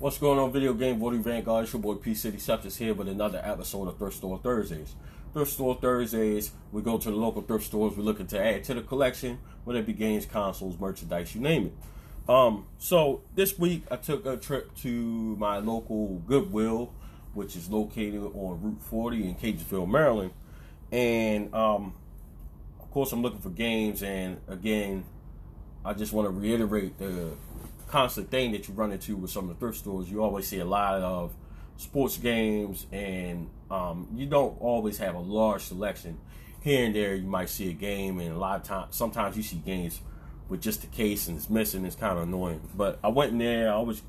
What's going on, video game voting vanguard? It's your boy P City Septus here with another episode of Thrift Store Thursdays. Thrift Store Thursdays, we go to the local thrift stores. We're looking to add to the collection, whether it be games, consoles, merchandise, you name it. Um, so this week I took a trip to my local Goodwill, which is located on Route 40 in Catonsville, Maryland, and um, of course I'm looking for games. And again, I just want to reiterate the constant thing that you run into with some of the thrift stores. You always see a lot of sports games, and um, you don't always have a large selection. Here and there, you might see a game, and a lot of times, sometimes you see games with just the case and it's missing. It's kind of annoying. But I went in there. I always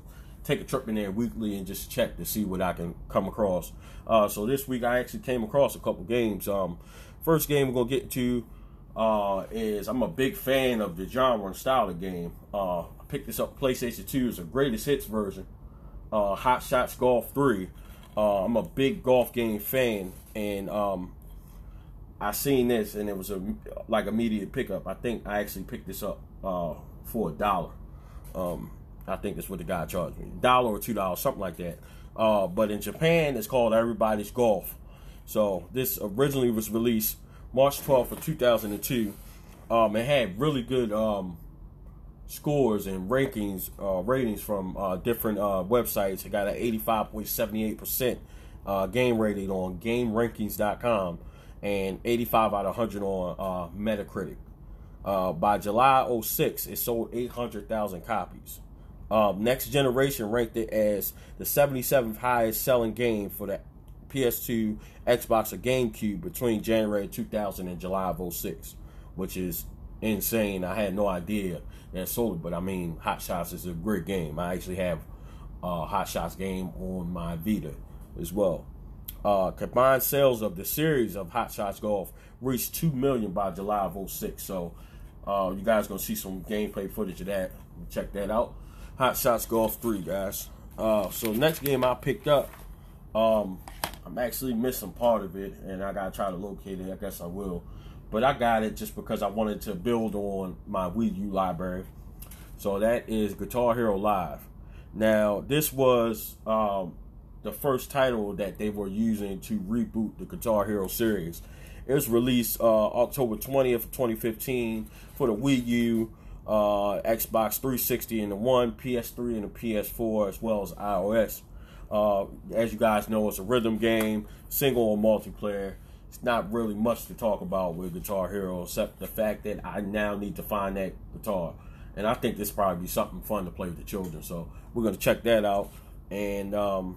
take a trip in there weekly and just check to see what I can come across. Uh, so this week, I actually came across a couple games. Um, first game we're gonna get to uh, is I'm a big fan of the genre and style of game. Uh, I picked this up PlayStation 2. It's a greatest hits version. Uh, Hot Shots Golf 3. Uh, I'm a big golf game fan, and um, I seen this, and it was a like immediate pickup. I think I actually picked this up uh, for a dollar. Um, I think that's what the guy charged me, dollar or two dollars, something like that. Uh, but in Japan, it's called Everybody's Golf. So this originally was released March 12th of 2002. Um, it had really good um, scores and rankings, uh, ratings from uh, different uh, websites. It got an 85.78% uh, game rating on GameRankings.com and 85 out of 100 on uh, Metacritic. Uh, by July 06, it sold 800,000 copies. Um, Next Generation ranked it as the 77th highest selling game for the PS2, Xbox, or GameCube between January 2000 and July of 06, which is insane. I had no idea that sold it, but I mean, Hot Shots is a great game. I actually have a Hot Shots game on my Vita as well. Uh, combined sales of the series of Hot Shots Golf reached 2 million by July of 06. So, uh, you guys gonna see some gameplay footage of that. Check that out. Hot Shots Golf 3, guys. Uh, so next game I picked up, um, I'm actually missing part of it, and I gotta try to locate it. I guess I will, but I got it just because I wanted to build on my Wii U library. So that is Guitar Hero Live. Now this was um, the first title that they were using to reboot the Guitar Hero series. It was released uh, October 20th, 2015 for the Wii U, uh, Xbox 360 and the One, PS3 and the PS4, as well as iOS. Uh, as you guys know, it's a rhythm game, single or multiplayer. It's not really much to talk about with Guitar Hero, except the fact that I now need to find that guitar. And I think this probably be something fun to play with the children. So we're going to check that out. And um,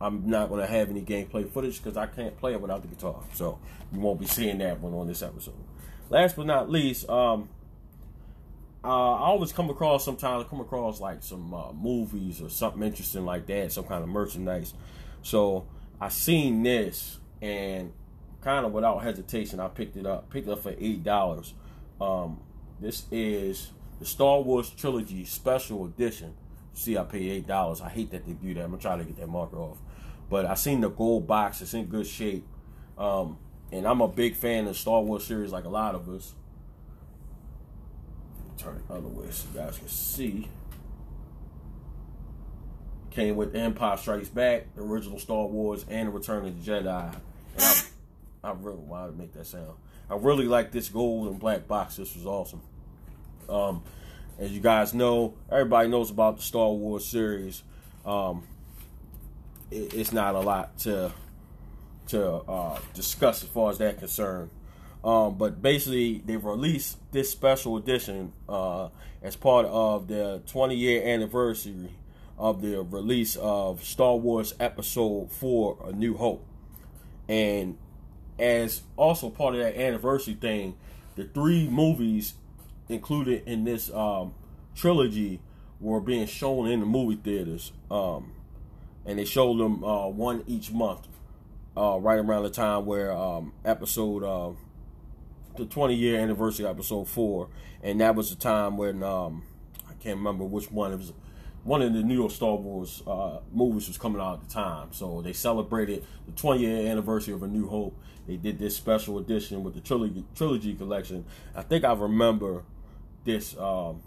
I'm not going to have any gameplay footage because I can't play it without the guitar. So you won't be seeing that one on this episode. Last but not least, um, uh, I always come across sometimes I come across like some uh, movies or something interesting like that, some kind of merchandise. So I seen this and kind of without hesitation I picked it up. Picked it up for eight dollars. Um, this is the Star Wars trilogy special edition. See, I paid eight dollars. I hate that they do that. I'm gonna try to get that marker off. But I seen the gold box. It's in good shape. Um, and I'm a big fan of Star Wars series, like a lot of us turn it other way so you guys can see. Came with Empire Strikes Back, the original Star Wars, and the Return of the Jedi. And I, I really to make that sound. I really like this gold and black box. This was awesome. Um, as you guys know, everybody knows about the Star Wars series. Um, it, it's not a lot to to uh, discuss as far as that concerned. Um, but basically, they've released this special edition uh, as part of the 20 year anniversary of the release of Star Wars Episode 4 A New Hope. And as also part of that anniversary thing, the three movies included in this um, trilogy were being shown in the movie theaters. Um, and they showed them uh, one each month, uh, right around the time where um, episode uh, the 20 year anniversary episode four, and that was the time when um, I can't remember which one it was. One of the New York Star Wars uh, movies was coming out at the time, so they celebrated the 20 year anniversary of A New Hope. They did this special edition with the trilogy trilogy collection. I think I remember this um,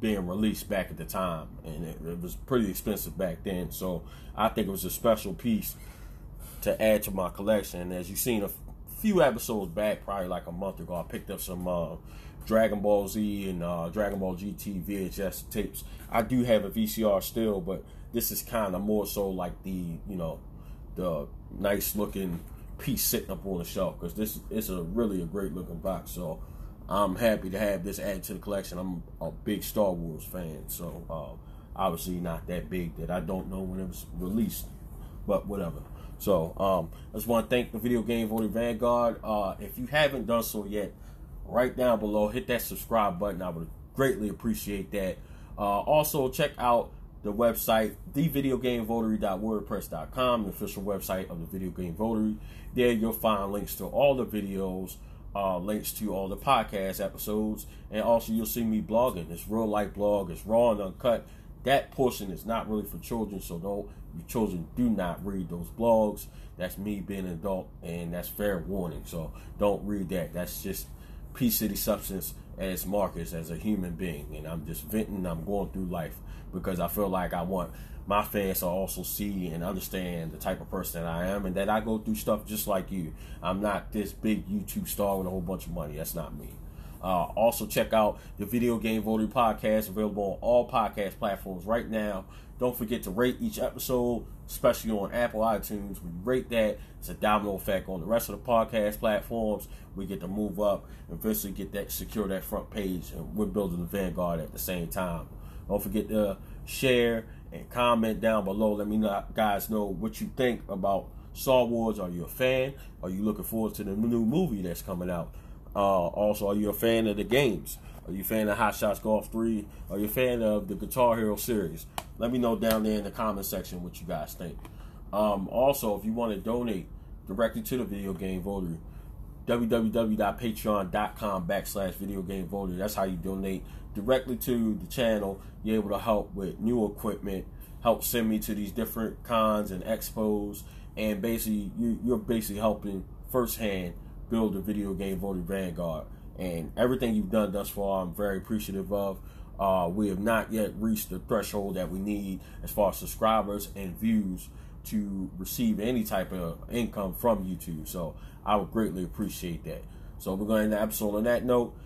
being released back at the time, and it, it was pretty expensive back then. So I think it was a special piece to add to my collection. As you've seen a few episodes back, probably like a month ago, I picked up some uh, Dragon Ball Z and uh, Dragon Ball GT VHS tapes. I do have a VCR still, but this is kind of more so like the you know the nice looking piece sitting up on the shelf because this is a really a great looking box. So I'm happy to have this added to the collection. I'm a big Star Wars fan, so uh, obviously not that big that I don't know when it was released, but whatever. So um, I just want to thank the Video Game Voting Vanguard. Uh, if you haven't done so yet, right down below, hit that subscribe button. I would greatly appreciate that. Uh, also, check out the website, thevideogamevotery.wordpress.com, the official website of the Video Game Votery. There you'll find links to all the videos, uh, links to all the podcast episodes, and also you'll see me blogging. It's real life blog, it's raw and uncut. That portion is not really for children, so don't your children do not read those blogs. That's me being an adult, and that's fair warning. So don't read that. That's just P City Substance as Marcus as a human being, and I'm just venting. I'm going through life because I feel like I want my fans to also see and understand the type of person that I am, and that I go through stuff just like you. I'm not this big YouTube star with a whole bunch of money. That's not me. Uh, also, check out the Video Game Voting Podcast, available on all podcast platforms right now. Don't forget to rate each episode, especially on Apple iTunes. We rate that. It's a domino effect on the rest of the podcast platforms. We get to move up and eventually get that secure that front page, and we're building the Vanguard at the same time. Don't forget to share and comment down below. Let me know, guys know what you think about Star Wars. Are you a fan? Are you looking forward to the new movie that's coming out? Uh, also, are you a fan of the games? Are you a fan of Hot Shots Golf 3? Are you a fan of the Guitar Hero series? Let me know down there in the comment section what you guys think. Um, also, if you want to donate directly to the Video Game Voter, www.patreon.com backslash video game voter. That's how you donate directly to the channel. You're able to help with new equipment, help send me to these different cons and expos, and basically you, you're basically helping firsthand build the video game voting vanguard. And everything you've done thus far, I'm very appreciative of. Uh, we have not yet reached the threshold that we need as far as subscribers and views to receive any type of income from YouTube. So I would greatly appreciate that. So we're going to end the episode on that note.